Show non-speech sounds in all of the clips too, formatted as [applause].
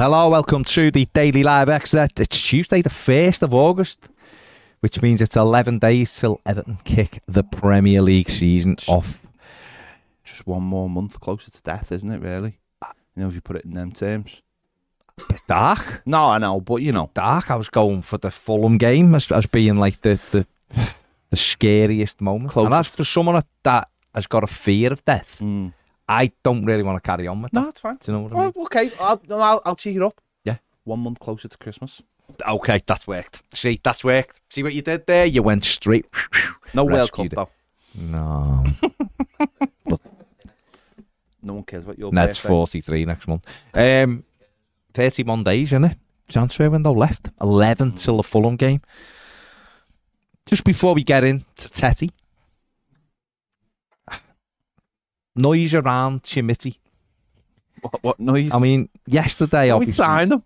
Hello, welcome to the Daily Live Exit. It's Tuesday, the 1st of August, which means it's 11 days till Everton kick the Premier League season off. Just one more month closer to death, isn't it? Really? You know, if you put it in them terms. Bit dark. No, I know, but you know, Dark. I was going for the Fulham game as, as being like the, the, the scariest moment. And as Closest. for someone that- that has got a fear of death, mm. I don't really want to carry on with that. no, it's fine. Do you know what I mean? Well, okay, I'll, I'll I'll cheer you up. Yeah. one month closer to Christmas. Okay, that's worked. See, that's worked. See what you did there? You went straight. [laughs] No World Cup though. No. [laughs] No one cares what your Ned's birthday- 43 next month. Um, 31 days, isn't it? Transfer window left. 11 till the Fulham game. Just before we get into Tete. Noise around Chermiti. What, what noise? I mean, yesterday, we obviously, signed them.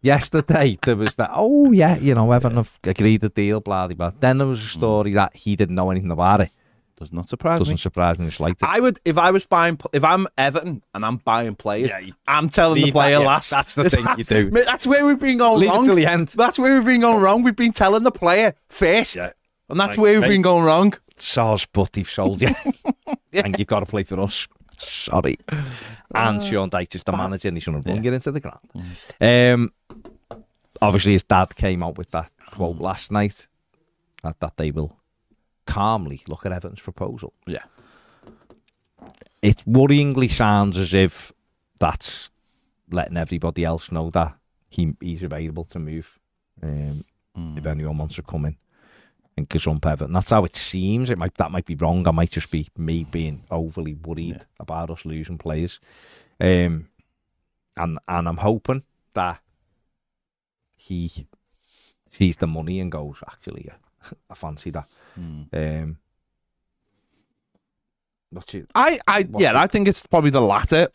yesterday there was that, oh, yeah, you know, Everton have agreed the deal, blah, blah, blah. Then there was a hmm. story that he didn't know anything about it. Does not surprise Doesn't me. surprise me slightest. I would if I was buying if I'm Everton and I'm buying players. Yeah, you- I'm telling the player that, yeah. last. That's the thing you do. [laughs] That's where we've been going Leave wrong. till the end. That's where we've been going wrong. We've been telling the player first, Yeah. and that's Like, where we've mate. been going wrong. Soz, but they've sold you. And you've got to play for us. Sorry. And Sean Dyche is the manager and he's going to run you into the ground. Um, obviously, his dad came out with that quote last night that, that they will calmly look at Everton's proposal. Yeah. It worryingly sounds as if that's letting everybody else know that he he's available to move um, if anyone wants to come in and gazump Everton. That's how it seems. It might that might be wrong. I might just be me being overly worried Yeah. about us losing players. Um, and and I'm hoping that he sees the money and goes, actually, yeah, [laughs] I fancy that. Um, what's it? I, I, yeah, it? I think it's probably the latter.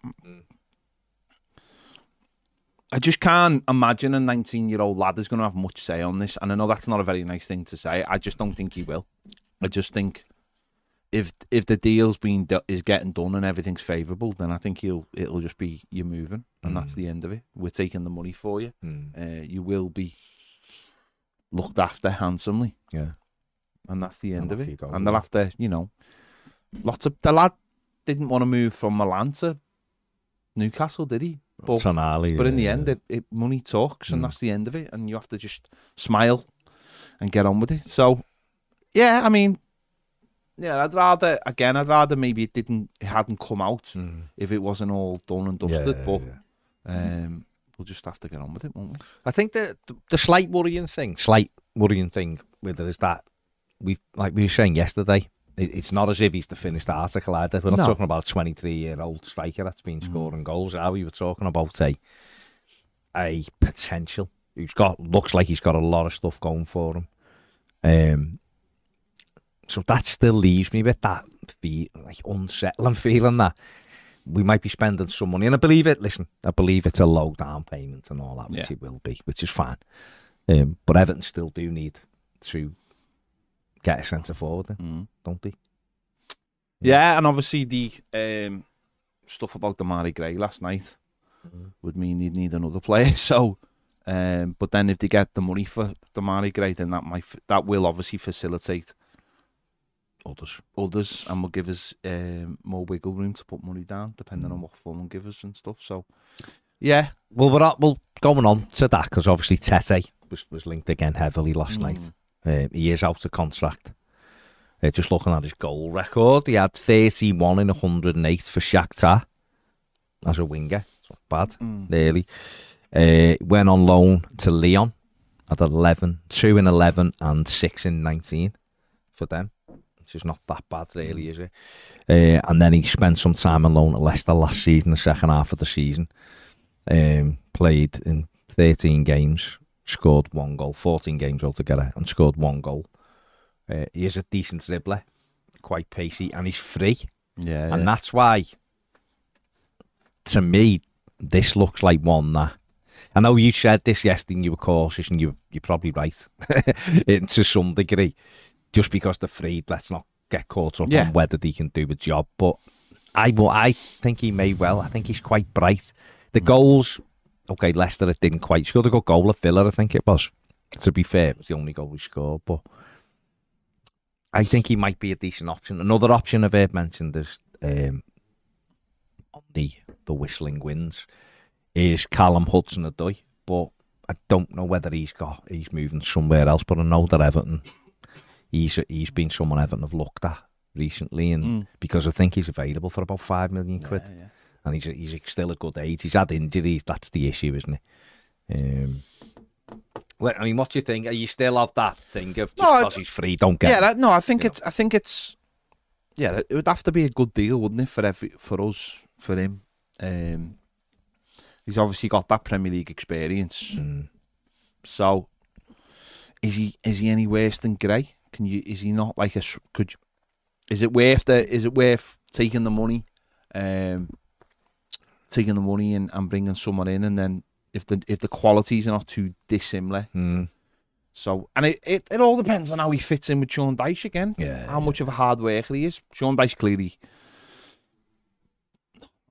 I just can't imagine a 19 year old lad is going to have much say on this. And I know that's not a very nice thing to say. I just don't think he will. I just think if if the deal's being do- is getting done and everything's favourable, then I think he'll it'll just be you're moving, and that's the end of it. We're taking the money for you. Mm, Uh, you will be looked after handsomely, yeah. and that's the end And of it. and they'll have to, you know, lots of the lad didn't want to move from Milan to Newcastle, did he? But Tonali, but in the yeah, end, it, it money talks, and Mm. that's the end of it. And you have to just smile and get on with it. So, yeah, I mean, yeah, I'd rather again, I'd rather maybe it didn't, it hadn't come out Mm. if it wasn't all done and dusted. Yeah, but yeah. um, we'll just have to get on with it, won't we? I think the, the slight worrying thing, slight worrying thing with it is that we like we were saying yesterday. It, it's not as if he's the finished article either. We're not No. talking about a 23 year old striker that's been scoring goals. Now we were talking about a a potential who's got looks like he's got a lot of stuff going for him. Um, so that still leaves me with that feel, like unsettling feeling that we might be spending some money. And I believe it. Listen, I believe it's a low down payment and all that, which Yeah. it will be, which is fine. Um, but Everton still do need to get a centre forward, in, Mm. don't they? Yeah, and obviously the um, stuff about Demarai Gray last night would mean you'd need another player. [laughs] So, um, but then if they get the money for Demarai Gray, then that might that will obviously facilitate Others. others and will give us um, more wiggle room to put money down, depending on what Fulham give us and stuff. So, yeah, Well, we're not, well going on to that because obviously Tete was, was linked again heavily last Mm. night. Um, he is out of contract. Uh, just looking at his goal record, he had 31 in 108 for Shakhtar as a winger. It's not bad, Mm. nearly. Uh, went on loan to Lyon at 11, 2 in 11 and 6 in 19 for them, which is not that bad, really, is it? Uh, and then he spent some time on loan at Leicester last season, the second half of the season. Um, played in 13 games, scored one goal, 14 games altogether, and scored one goal. Uh, he is a decent dribbler, quite pacey, and he's free. yeah, And that's why, to me, this looks like one that. I know you said this yesterday and you were cautious, and you, you're probably right [laughs] in, to some degree. Just because they're free, let's not get caught up Yeah. on whether they can do the job. But I, well, I think he may well. I think he's quite bright. The goals, okay, Leicester it didn't quite. Scored a good goal at Villa, I think it was. To be fair, it was the only goal we scored, but I think he might be a decent option. Another option I've heard mentioned is um, on the the whistling winds is Callum Hudson Odoi, but I don't know whether he's got he's moving somewhere else. But I know that Everton, he's he's been someone Everton have looked at recently, and Mm. because I think he's available for about five million quid Yeah, yeah. And he's he's still a good age. He's had injuries. That's the issue, isn't he? Um, well, I mean, what do you think? Are you still have that thing of just No, because he's free, don't get Yeah, that, no, I think it's. I think it's. Yeah, it would have to be a good deal, wouldn't it, for every for us, for him? Um, he's obviously got that Premier League experience. Mm. So, is he is he any worse than Gray? Can you is he not like a could? You, is it worth the? Is it worth taking the money? Um, taking the money and, and bringing someone in, and then if the if the qualities are not too dissimilar, Mm. so and it, it, it all depends on how he fits in with Sean Dyche again. Yeah, how much of a hard worker he is. Sean Dyche clearly,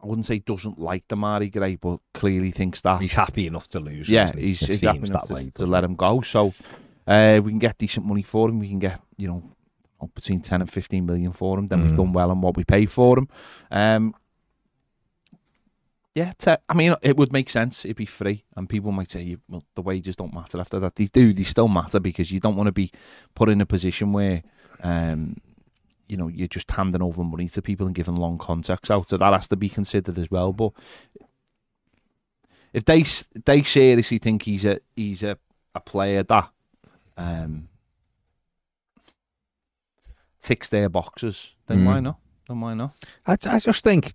I wouldn't say doesn't like Demarai Gray, but clearly thinks that. He's happy enough to lose. yeah, he? he's, he's happy enough that to, way, to let him go. So uh, we can get decent money for him. We can get you know between ten and fifteen million for him. Then we've Mm. done well on what we pay for him. Um, yeah, te- I mean, it would make sense. It'd be free, and people might say, "Well, the wages don't matter after that." They do. They still matter because you don't want to be put in a position where, um, you know, you're just handing over money to people and giving long contracts out. So that has to be considered as well. But if they they seriously think he's a he's a, a player that um, ticks their boxes, then Mm. why not? Then why not? I, I just think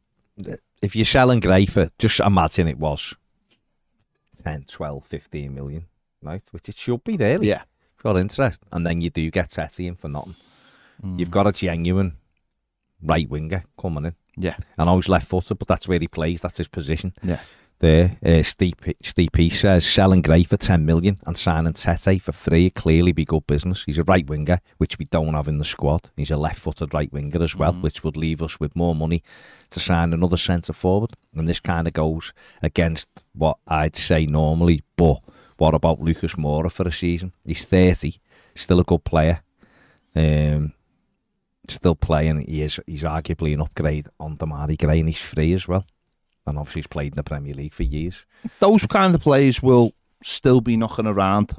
if you're selling Gray for, just imagine it was 10, 12, 15 million, right? Which it should be really. Yeah. Got interest. And then you do get Tete in for nothing. Mm. You've got a genuine right winger coming in. Yeah. And always left footed, but that's where he plays. That's his position. Yeah. There, uh, Steve, P- Steve Peace says selling Gray for 10 million and signing Tete for free clearly be good business. He's a right winger, which we don't have in the squad. He's a left footed right winger as well, Mhm. which would leave us with more money to sign another centre forward. And this kind of goes against what I'd say normally. But what about Lucas Moura for a season? He's 30, still a good player. Um, still playing. He is, he's arguably an upgrade on Demarai Gray, and he's free as well. And obviously, he's played in the Premier League for years. Those kind of players will still be knocking around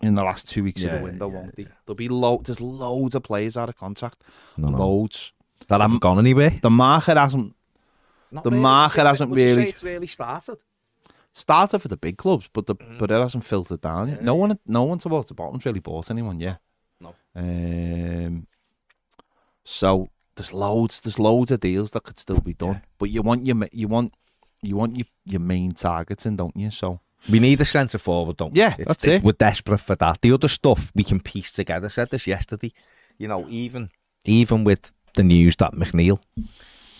in the last two weeks of the window, yeah, won't they? There'll be lo- there's loads of players out of contract. No, no. Loads. That haven't gone anywhere. The market hasn't The market hasn't Would you say really- it's really started. started for the big clubs, but the Mm-hmm. but it hasn't filtered down. yet. No one, no one towards the bottom's really bought anyone yet. No. Um. So there's loads, there's loads of deals that could still be done, Yeah. but you want your, you want, you want your your main targets in, don't you? So We need a centre forward, don't we? Yeah, that's it. We're desperate for that. The other stuff we can piece together. I said this yesterday. You know, even even with the news that McNeil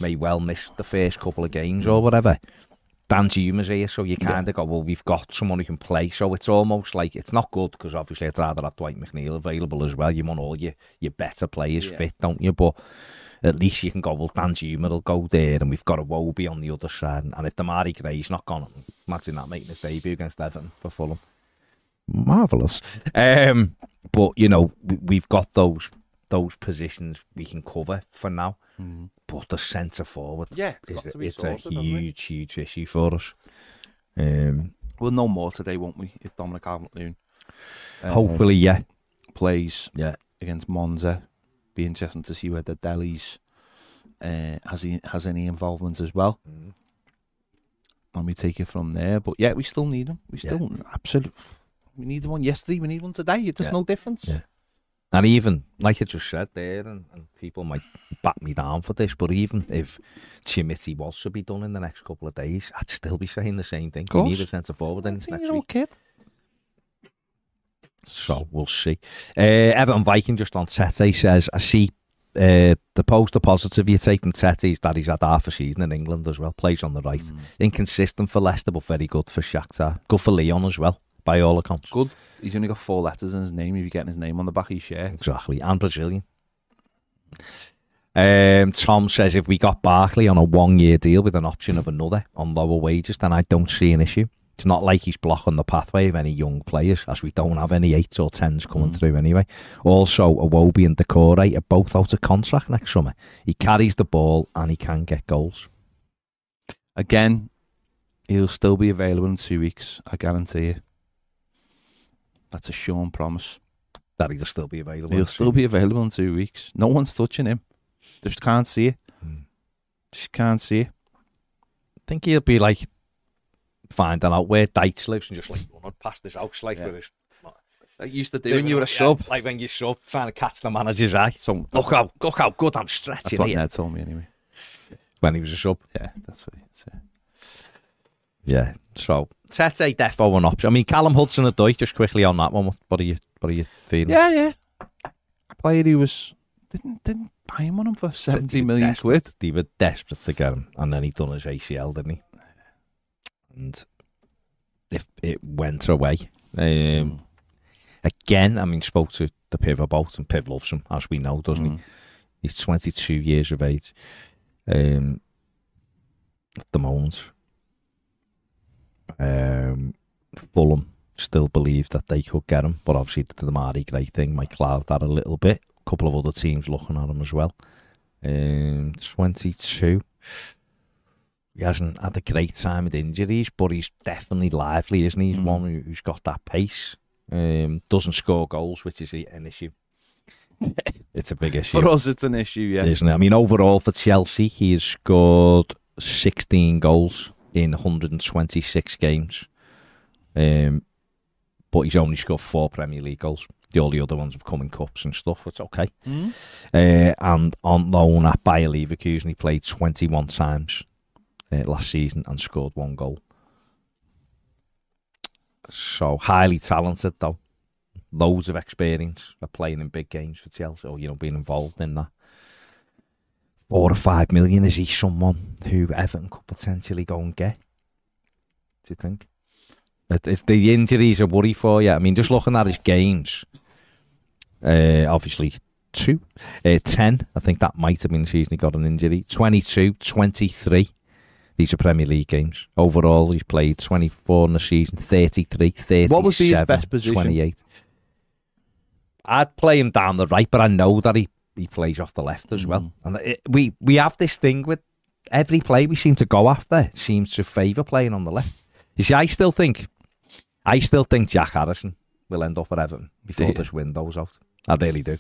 may well miss the first couple of games or whatever. Danjuma's here, so you Yeah. kind of go, well, we've got someone who can play. So it's almost like it's not good because obviously I'd rather have Dwight McNeil available as well. You want all your, your better players Yeah. fit, don't you? But at least you can go, well, Danjuma will go there, and we've got Iwobi on the other side. And if Demarai Gray's not gone, imagine that making his debut against Everton for Fulham. Marvellous. Um, but, you know, we, we've got those those positions we can cover for now. But the centre forward yeah, is a, it's a huge, huge issue for us. Um, We'll know more today, won't we? If Dominic Calvert-Lewin uh, hopefully, yeah. plays Yeah. against Monza, be interesting to see whether Dele's uh, has he has any involvement as well. and we take it from there. But yeah, we still need them. We Yeah. still absolutely. We need the one yesterday. We need one today. There's Yeah. no difference. Yeah. And even, like I just said there, and, and people might back me down for this, but even if Chermiti was to be done in the next couple of days, I'd still be saying the same thing. We need a centre forward in next week. Kid. So we'll see. Uh, Everton Viking just on Tete says, I see uh, the poster positive you take from Tete is that he's had half a season in England as well. Plays on the right. Mm. Inconsistent for Leicester, but very good for Shakhtar. Good for Lyon as well, by all accounts. Good. He's only got four letters in his name. If you're getting his name on the back of your shirt, Exactly. And Brazilian. Um, Tom says if we got Barkley on a one-year deal with an option of another on lower wages, then I don't see an issue. It's not like he's blocking the pathway of any young players, as we don't have any eights or tens coming Mm. through anyway. Also, Iwobi and Doucouré are both out of contract next summer. He carries the ball and he can get goals. Again, he'll still be available in two weeks. I guarantee you. That's a Sean promise. That he'll still be available. He'll still be available in two weeks. No one's touching him. Just can't see it. Mm. Just can't see it. I think he'll be like finding out where Dyche lives and just like running past his house, like Yeah. with his Like you used to do when you were a sub. like when you sub, trying to catch the manager's eye. So Look how look how good I'm stretching that's what here. Ned told me anyway. When he was a sub, Yeah, that's what he said. Yeah. So Tete defo an option. I mean, Callum Hudson-Odoi. Just quickly on that one. What, what are you what are you feeling? Yeah, yeah. A player who was didn't didn't buy him on him for seventy million quid. They were desperate to get him, and then he done his ACL, didn't he? And if it went away, um, again, I mean, spoke to the Piv about, and Piv loves him, as we know, doesn't he? Mm. He's 22 years of age um, at the moment. Um, Fulham still believe that they could get him, but obviously the Demarai Gray thing might cloud that a little bit. A couple of other teams looking at him as well. Um, 22. He hasn't had a great time with injuries, but he's definitely lively, isn't he? He's Mm. one who- who's got that pace. Um, doesn't score goals, which is an issue. [laughs] it's a big issue For us, it's an issue. Yeah. isn't it? I mean, overall for Chelsea, he has scored 16 goals in 126 games. Um, but he's only scored four Premier League goals. The all the other ones have come in cups and stuff. It's okay. Mm. Uh, and on loan at Bayer Leverkusen, he played 21 times uh, last season and scored one goal. So highly talented, though. Loads of experience of playing in big games for Chelsea, or you know, being involved in that. Four or five million is he someone who Everton could potentially go and get? Do you think? If- If the injuries are worry for you, I mean, just looking at his games, uh, obviously two, uh, 10, I think that might have been the season he got an injury. 22, 23. These are Premier League games. Overall, he's played 24 in the season, 33, 37, What be his best position? 28. I'd play him down the right, but I know that he, he plays off the left as well. Mm. And it, we, we have this thing with every play we seem to go after seems to favour playing on the left. You see, I still think, I still think Jack Harrison will end up at Everton before this window's out. I really do.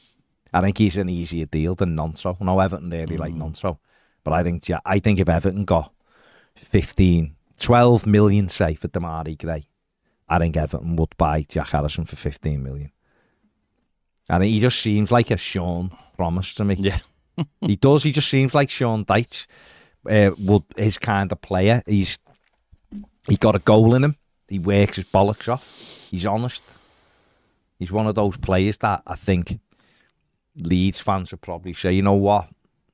I think he's an easier deal than Nonso. I know Everton really like Mm. Nonso, but I think I think if Everton got 15, 12 million, say, for Demarai Gray, I think Everton would buy Jack Harrison for 15 million. And he just seems like a Sean promise to me. Yeah. [laughs] he does. He just seems like Sean Dyche uh, would his kind of player. He's he got a goal in him. He works his bollocks off. He's honest. He's one of those players that I think Leeds fans would probably say, you know what,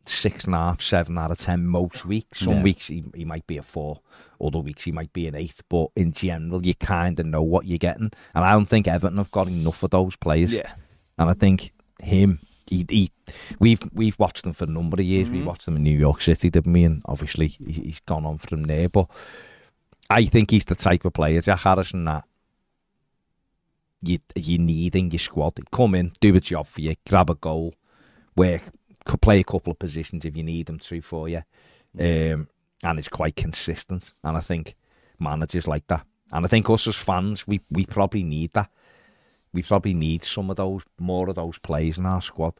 six and a half, seven out of ten most weeks. Some Yeah. weeks he, he might be a four, other weeks he might be an eight. But in general, you kind of know what you're getting. And I don't think Everton have got enough of those players. Yeah. And I think him, he, he we've we've watched him for a number of years. We Mhm. watched him in New York City, didn't we? And obviously he, he's gone on from there. But I think he's the type of player, Jack Harrison, that you you need in your squad. Come in, do a job for you, grab a goal, work, play a couple of positions if you need them to for you, um, and it's quite consistent. And I think managers like that, and I think us as fans, we we probably need that. We probably need some of those more of those players in our squad.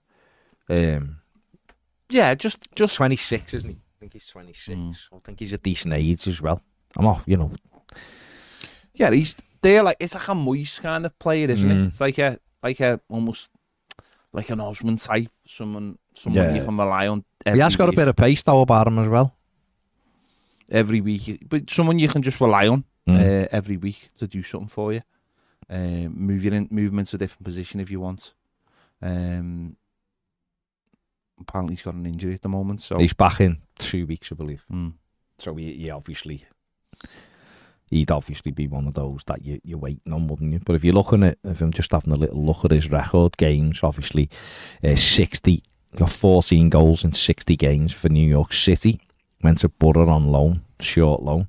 Um, Yeah, just just just twenty six, isn't he? I think he's twenty six. Mm. I think he's a decent age as well. I'm off, you know, yeah, he's there like it's like a Moise kind of player, isn't Mm. it? It's like a like a almost like an Osman type, someone someone Yeah. you can rely on. he Every has got a bit of pace though about him as well. every week, but someone you can just rely on Mm. uh, every week to do something for you. Uh, move you in, move him into a different position if you want. Um, apparently he's got an injury at the moment, so He's back in two weeks, I believe. Mm. So he, he obviously, he'd obviously be one of those that you, you're waiting on, wouldn't you? But if you're looking at, if I'm just having a little look at his record games, obviously uh, 60 got 14 goals in 60 games for New York City. Went to Borough on loan, short loan.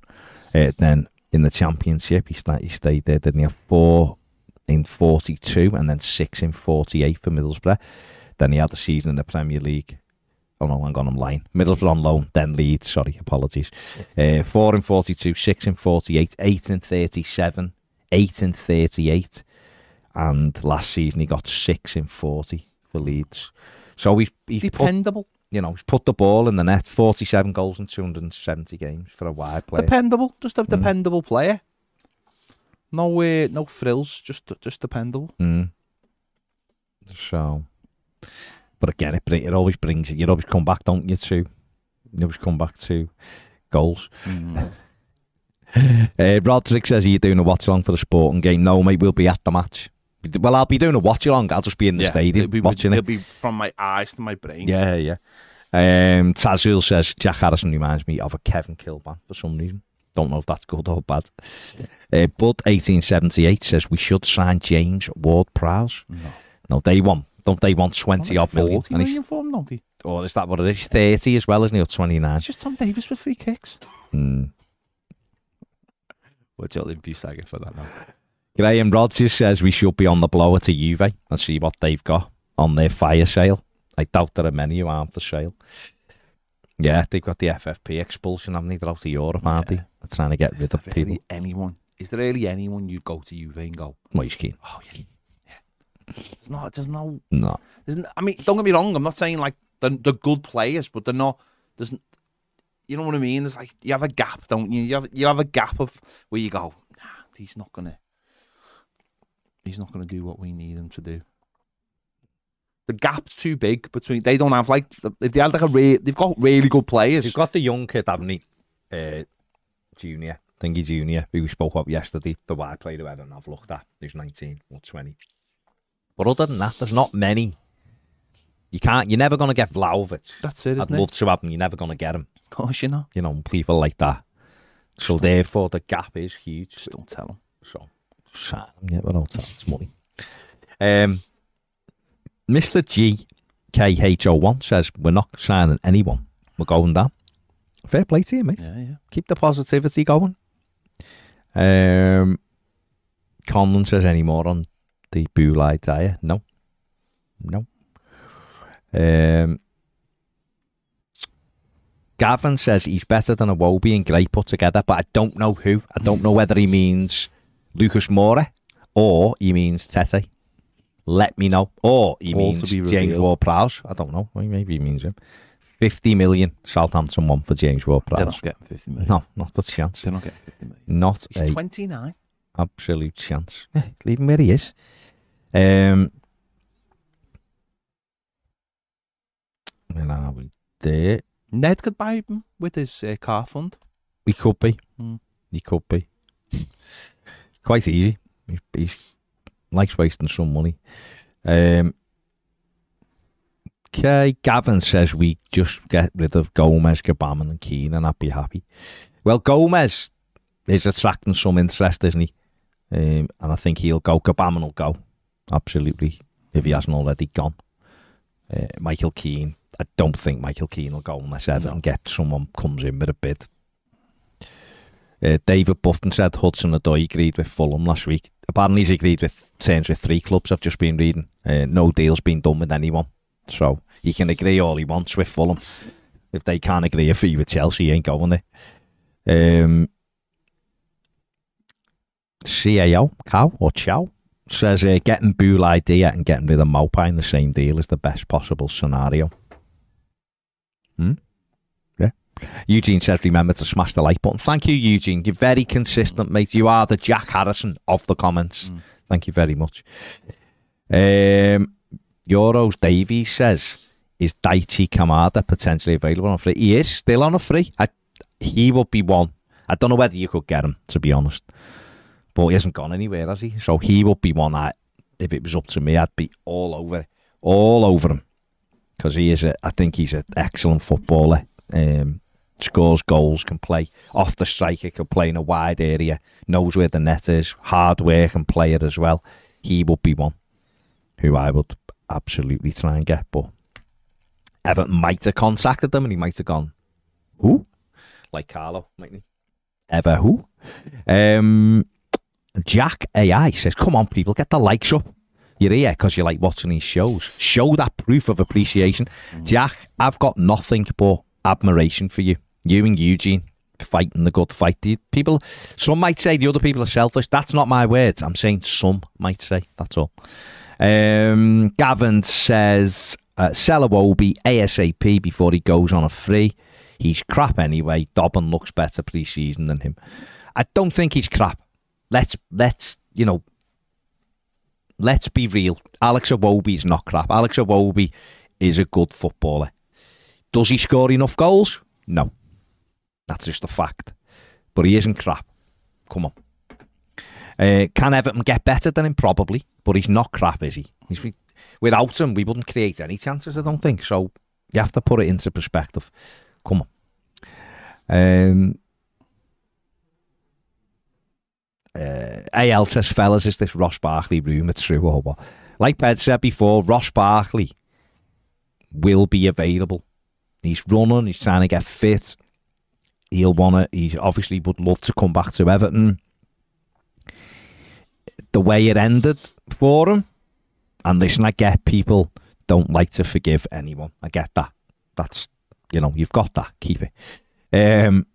Uh, then in the Championship, he, sta- he stayed there. Didn't he have four in 42 and then six in 48 for Middlesbrough. Then he had the season in the Premier League. Oh no, hang on, I'm lying. Middlesbrough on loan, then Leeds. Sorry, apologies. Uh, four in 42, six in 48, eight in 37, eight in 38, and last season he got six in 40 for Leeds. So he's, he's put, Dependable. You know, he's put the ball in the net. 47 goals in 270 games for a wide player. Dependable. Just a Mm. dependable player. No, uh, no frills. Just, just dependable. Mm. So, but again, it, it always brings it. you. always come back, don't you? To you always come back to goals. [laughs] Uh, Roderick says, "Are you doing a watch along for the sporting game?" No, mate. We'll be at the match. Well, I'll be doing a watch along. I'll just be in the stadium it'll be, watching it'll it. be from my eyes to my brain. Yeah, yeah. Um, Tazul says Jack Harrison reminds me of a Kevin Kilbane for some reason. Don't know if that's good or bad. Uh, Bud eighteen seventy eight says we should sign James Ward Prowse. No. No, they want don't they want twenty odd million? 40 And he's, for him, don't he? or is that what it is? He's thirty as well, isn't he? Or twenty nine? Just Tom Davies with free kicks. Hmm. What's your Olympia saga for that now? Graham Rodgers says we should be on the blower to Juve and see what they've got on their fire sale. I doubt there are many who aren't for sale. Yeah, they've got the FFP expulsion, haven't they? They're out of Europe, aren't they? They're trying to get Is rid of people. anyone? Is there really anyone you'd go to Juve and go, Moise Kean. oh yeah, yeah? There's not. There's no. No. There's n I mean, don't get me wrong. I'm not saying like they're, they're good players, but they're not. There's. You know what I mean? There's like you have a gap, don't you? You have you have a gap of where you go. Nah, he's not gonna. He's not gonna do what we need him to do. The gap's too big between. They don't have like if they had like a re, they've got really good players. You've got the young kid, haven't he? Uh, junior. Thingy Junior, who we spoke about yesterday, the wide player who I don't I've looked at, who's 19 or 20. But other than that, there's not many. You can't, you're never going to get Vlahović. That's it, I'd isn't it? love to have him, you're never going to get him. Of course, you know. You know, people like that. So therefore, the gap is huge. Just don't tell him. So, yeah, but I'll tell it's money. Um, Mr. GKHO1 says, We're not signing anyone. We're going down. Fair play to you, mate. Yeah, yeah. Keep the positivity going. Um, Conlon says, Any more on the Boulaye Dia? No. No. Um, Gavin says he's better than Iwobi and Gray put together, but I don't know who. I don't know whether he means Lucas Moura or he means Tete. Let me know. Or he All means James revealed. Ward-Prowse. I don't know. Maybe he means him. 50 million Southampton one for James Ward Prowse. They're not getting 50 million. No, not a chance. They're not getting 50 million. Not He's a 29. absolute chance. Yeah, leave him where he is. Um, where are we? There. Ned could buy him with his uh, car fund. He could be. Hmm. He could be. Quite easy. He, he likes wasting some money. Um, okay, Gavin says we just get rid of Gomez, Gbamin, and Keane, and I'd be happy. Well, Gomez is attracting some interest, isn't he? Um, and I think he'll go. Gbamin will go. Absolutely. If he hasn't already gone. Uh, Michael Keane. I don't think Michael Keane will go unless Everton get someone comes in with a bid. Uh, David Buffton said Hudson Odoi agreed with Fulham last week. Apparently he's agreed with terms with three clubs. I've just been reading. Uh, no deal's been done with anyone. So he can agree all he wants with Fulham. If they can't agree a fee with Chelsea, he ain't going there. Um, CAO, Cow or Chow, says uh, getting Boulaye Dia and getting rid of Maupay in the same deal is the best possible scenario. Hmm? Eugene says, remember to smash the like button. Thank you, Eugene. You're very consistent, mate. You are the Jack Harrison of the comments. Mm. Thank you very much. Um, Euros Davies says, is Daichi Kamada potentially available on free? He is still on a free. I, he would be one. I don't know whether you could get him, to be honest. But he hasn't gone anywhere, has he? So he would be one I, if it was up to me, I'd be all over. All over him. Because he is a, I think he's an excellent footballer. Um, scores goals, can play off the striker, can play in a wide area, knows where the net is, hard working player as well. He would be one who I would absolutely try and get, but Everton might have contacted them and he might have gone, who? Like Carlo, mightn't he? Ever who? Um, Jack AI says, come on, people, get the likes up. You're here because you like watching these shows. Show that proof of appreciation. Jack, I've got nothing but admiration for you. You and Eugene fighting the good fight. The people, some might say the other people are selfish. That's not my words. I'm saying some might say. That's all. Um, Gavin says, uh, sell Iwobi ASAP before he goes on a free. He's crap anyway. Dobbin looks better pre-season than him. I don't think he's crap. Let's let's you know. Let's be real. Alex Iwobi is not crap. Alex Iwobi is a good footballer. Does he score enough goals? No. That's just a fact. But he isn't crap. Come on. Uh, can Everton get better than him? Probably. But he's not crap, is he? He's, without him, we wouldn't create any chances, I don't think. So you have to put it into perspective. Come on. Um, uh, AL says, fellas, is this Ross Barkley rumour true or what? Like Ped said before, Ross Barkley will be available. He's running, he's trying to get fit. He'll want to, he obviously would love to come back to Everton. The way it ended for him, and listen, I get people don't like to forgive anyone. I get that. That's, you know, you've got that. Keep it. Um,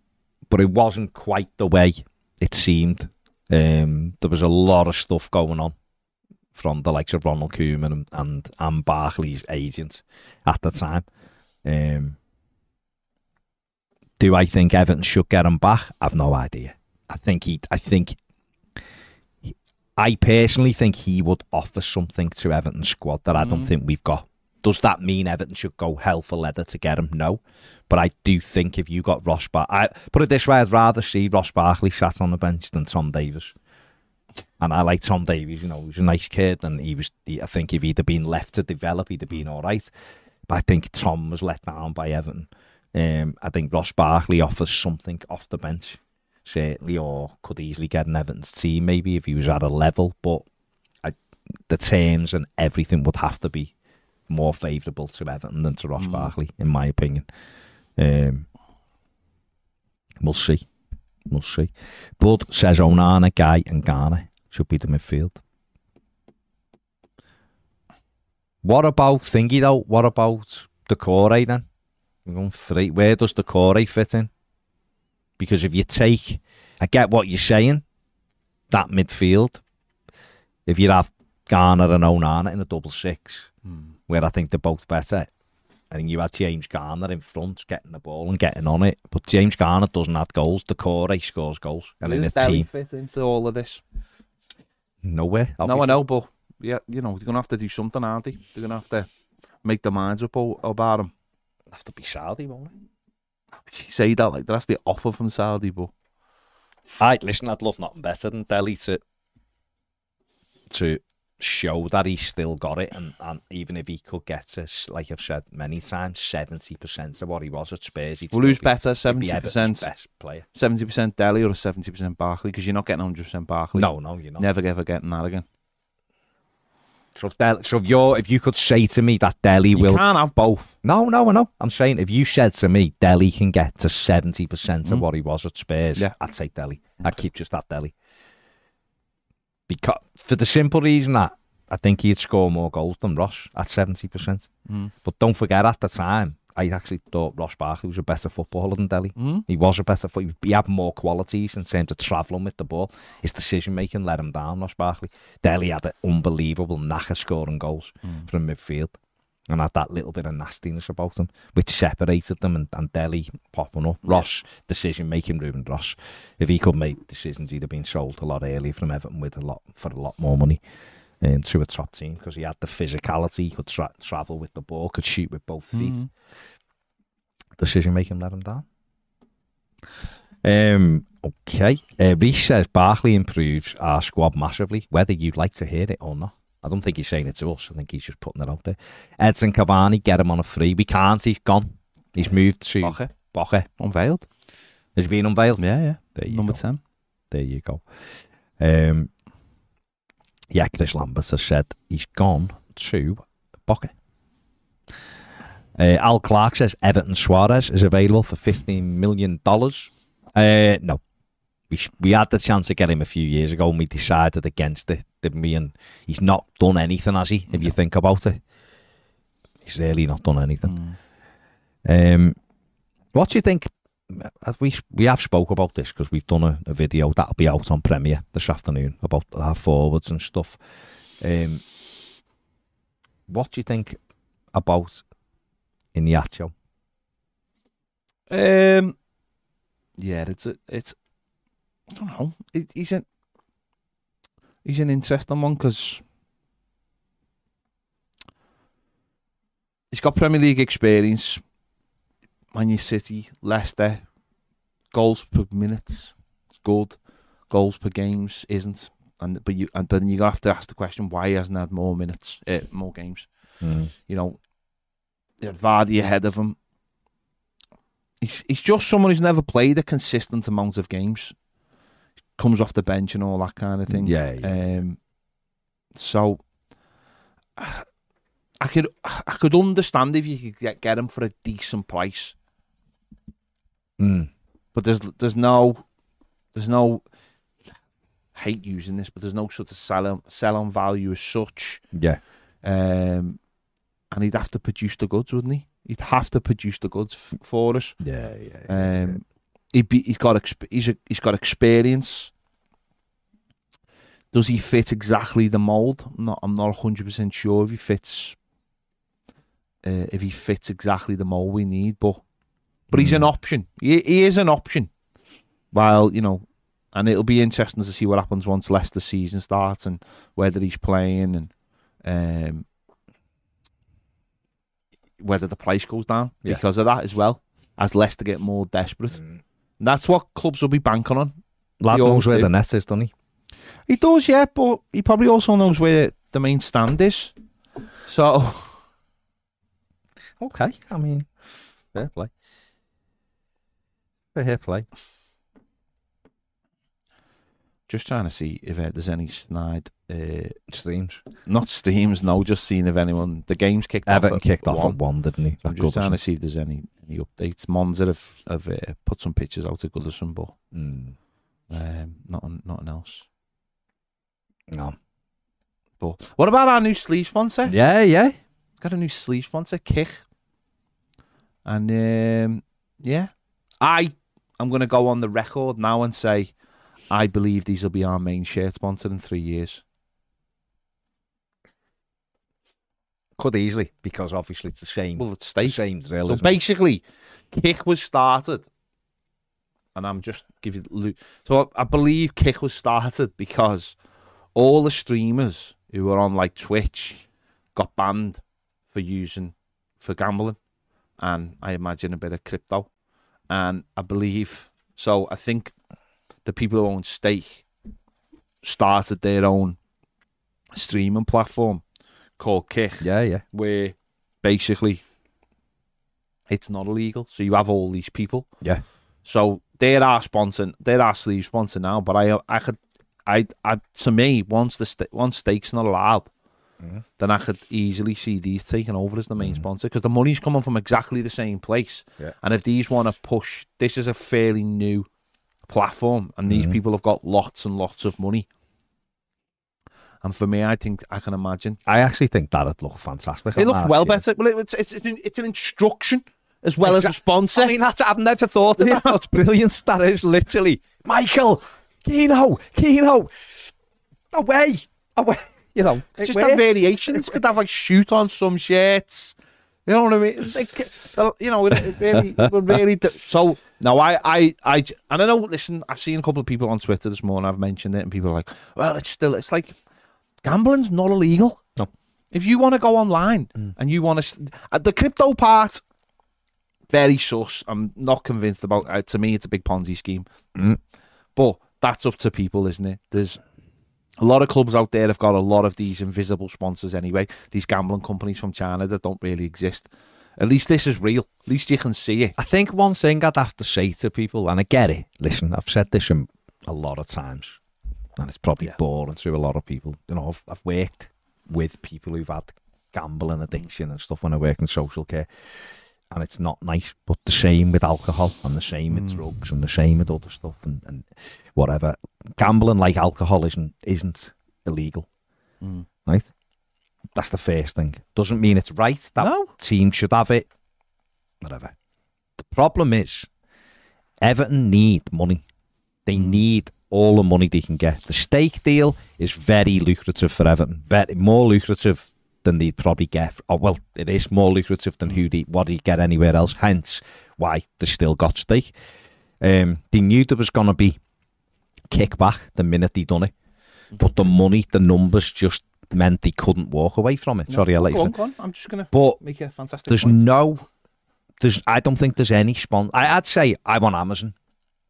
but it wasn't quite the way it seemed. Um, there was a lot of stuff going on from the likes of Ronald Koeman and, and, and Barkley's agent at the time. Um, do I think Everton should get him back? I've no idea. I think he. I think. He, I personally think he would offer something to Everton squad that I don't Mm. think we've got. Does that mean Everton should go hell for leather to get him? No, but I do think if you got Ross Bar, I put it this way: I'd rather see Ross Barkley sat on the bench than Tom Davies. And I like Tom Davies, you know, he was a nice kid, and he was. He, I think if he'd have been left to develop, he'd have been all right. But I think Tom was let down by Everton. Um, I think Ross Barkley offers something off the bench, certainly, or could easily get an Everton's team maybe if he was at a level. But I, the terms and everything would have to be more favourable to Everton than to Ross Mm. Barkley, in my opinion. Um, we'll see. We'll see. Bud says Onana, Gueye, and Garner should be the midfield. What about thingy though? What about the core then? We're going three. Where does Doucouré fit in? Because if you take, I get what you're saying, that midfield. If you have Garner and Onana in a double six, hmm. where I think they're both better, I think you had James Garner in front, getting the ball and getting on it. But James Garner doesn't have goals. Doucouré scores goals, and in a Does Dele team, fit into all of this? nowhere. No, I know, but yeah, you know, they're gonna have to do something, aren't they? They're gonna have to make their minds up about him. Have to be Saudi, won't it? You say that like there has to be an offer from Saudi, but I listen. I'd love nothing better than Dele to to show that he's still got it, and, and even if he could get to, like I've said many times, seventy percent of what he was at Spurs, he'd well, who's be- better, seventy percent best player. seventy percent Dele or seventy percent Barkley? Because you're not getting hundred percent Barkley. No, no, you're not. never ever getting that again. So if, Del- so if you're, if you could say to me that Dele You will, can't have both. no, no, no. I'm saying if you said to me Dele can get to seventy percent of Mm. what he was at Spurs, Yeah. I'd take Dele. I'd keep just that Dele. Because for the simple reason that I think he'd score more goals than Ross at seventy percent. Mm. But don't forget, at the time, I actually thought Ross Barkley was a better footballer than Dele. Mm. He was a better foot. He had more qualities in terms of travelling with the ball. His decision making let him down, Ross Barkley. Dele had an unbelievable knack of scoring goals Mm. from midfield and had that little bit of nastiness about him, which separated them and, and Dele popping up. Ross, decision making, Ruben Ross. If he could make decisions, he'd have been sold a lot earlier from Everton with a lot for a lot more money. Um, to a top team because he had the physicality, he could tra- travel with the ball, could shoot with both feet Mhm. decision making let him down. Um, okay. Uh, Reece says Barkley improves our squad massively, whether you'd like to hear it or not. I don't think he's saying it to us. I think he's just putting it out there. Edinson Cavani, get him on a free. We can't. He's gone. He's moved to Boche, Boche. unveiled. Has he been unveiled? Yeah, yeah. There you Number go. ten. There you go. Um, yeah, Chris Lambert has said he's gone to Boca. Uh, Al Clark says Everton Soares is available for fifteen million dollars. Uh, no, we we had the chance to get him a few years ago, and we decided against it, didn't we? And he's not done anything, has he? If you think about it, he's really not done anything. Um, what do you think? We we have spoke about this because we've done a, a video that'll be out on Premiere this afternoon about our forwards and stuff. Um, what do you think about Iheanacho? Um, yeah, it's a, it's. I don't know. It, he's an he's an interesting one because he's got Premier League experience. Man City, Leicester, goals per minutes, it's good. Goals per games isn't, and but you and but then you have to ask the question why he hasn't had more minutes, uh, more games. You know, you had Vardy ahead of him. He's, he's just someone who's never played a consistent amount of games. Comes off the bench and all that kind of thing. Yeah, yeah. Um, so I could I could understand if you could get, get him for a decent price, Mm. but there's there's no there's no hate using this, but there's no sort of sell on, sell on value as such. Yeah, Um, and he'd have to produce the goods, wouldn't he? He'd have to produce the goods f- for us. yeah, yeah. Um, he'd be, he's got exp- he's a, he's got experience. Does he fit exactly the mold? I'm not I'm not hundred percent sure if he fits. Uh, if he fits exactly the mold we need, but but he's an Mm. option. He, he is an option. While you know, and it'll be interesting to see what happens once Leicester season starts and whether he's playing and um, whether the price goes down Yeah. because of that as well. As Leicester get more desperate. Mm. That's what clubs will be banking on. Lad He knows where do. the net is, doesn't he? He does, yeah, but he probably also knows where the main stand is. So Okay, I mean, fair play. Fair play. just trying to see if uh, there's any snide, uh, Streams. not streams, no, just seeing if anyone the game's kicked Everton off. at kicked off one. at one, didn't he? I'm just trying to see if there's any any updates. Monza have have uh, put some pictures out of Goodison, but Mm, um, nothing nothing else. no. But what about our new sleeve sponsor? Yeah, yeah. got a new sleeve sponsor, Kick. And um, yeah, I I'm going to go on the record now and say I believe these will be our main shirt sponsor in three years. Could easily, because obviously it's the same. Well, it's the same drill. So it? basically, Kick was started, and I'm just giving. lo- So I, I believe Kick was started because all the streamers who were on like Twitch got banned for using for gambling, and I imagine a bit of crypto, and I believe so. I think the people who own Stake started their own streaming platform called Kick Yeah, yeah. where basically it's not illegal. So you have all these people. Yeah. So they're our sponsor. They're our sleeve sponsor now. But I, I could, I, I to me, once the sta- once stakes not allowed, Then I could easily see these taking over as the main Mhm. sponsor because the money's coming from exactly the same place. Yeah. And if these want to push, this is a fairly new platform, and these Mhm. people have got lots and lots of money. And for me, I think I can imagine I actually think that'd look fantastic. it looks well yeah. better. Well, it's it's it's an, it's an instruction as well as a sponsor. I mean, that's, I've never thought of that. That's brilliant. That is literally Michael, Keno, Keno, away, away. You know, it just have works. variations. Could have like shoot on some shirts. You know what I mean? Like, you know, it, it really, it really. Do. So now I, I, I, and I know. Listen, I've seen a couple of people on Twitter this morning. I've mentioned it, and people are like, "Well, it's still. It's like gambling's not illegal. No. If you want to go online Mm. and you want to, uh, the crypto part, very sus. I'm not convinced about. Uh, to me, it's a big Ponzi scheme. Mm. But that's up to people, isn't it? There's a lot of clubs out there have got a lot of these invisible sponsors anyway. These gambling companies from China that don't really exist. At least this is real. At least you can see it. I think one thing I'd have to say to people, and I get it. Listen, I've said this a lot of times, and it's probably Yeah. boring to a lot of people. You know, I've, I've worked with people who've had gambling addiction and stuff when I work in social care, and it's not nice. But the same with alcohol and the same with drugs and the same with other stuff and, and whatever. Gambling like alcohol isn't isn't illegal, Mm. right? That's the first thing. Doesn't mean it's right that No. team should have it. Whatever. The problem is, Everton need money. They need all the money they can get. The stake deal is very lucrative for Everton. Very more lucrative than they'd probably get. Oh well, it is more lucrative than who they what they get anywhere else. Hence, why they still got stake. Um, they knew there was going to be kickback the minute they done it, but the money, the numbers, just meant they couldn't walk away from it. Sorry, I let Go on, go on. I'm just gonna But make a fantastic there's point. no, there's. I don't think there's any sponsor. I'd say I want Amazon.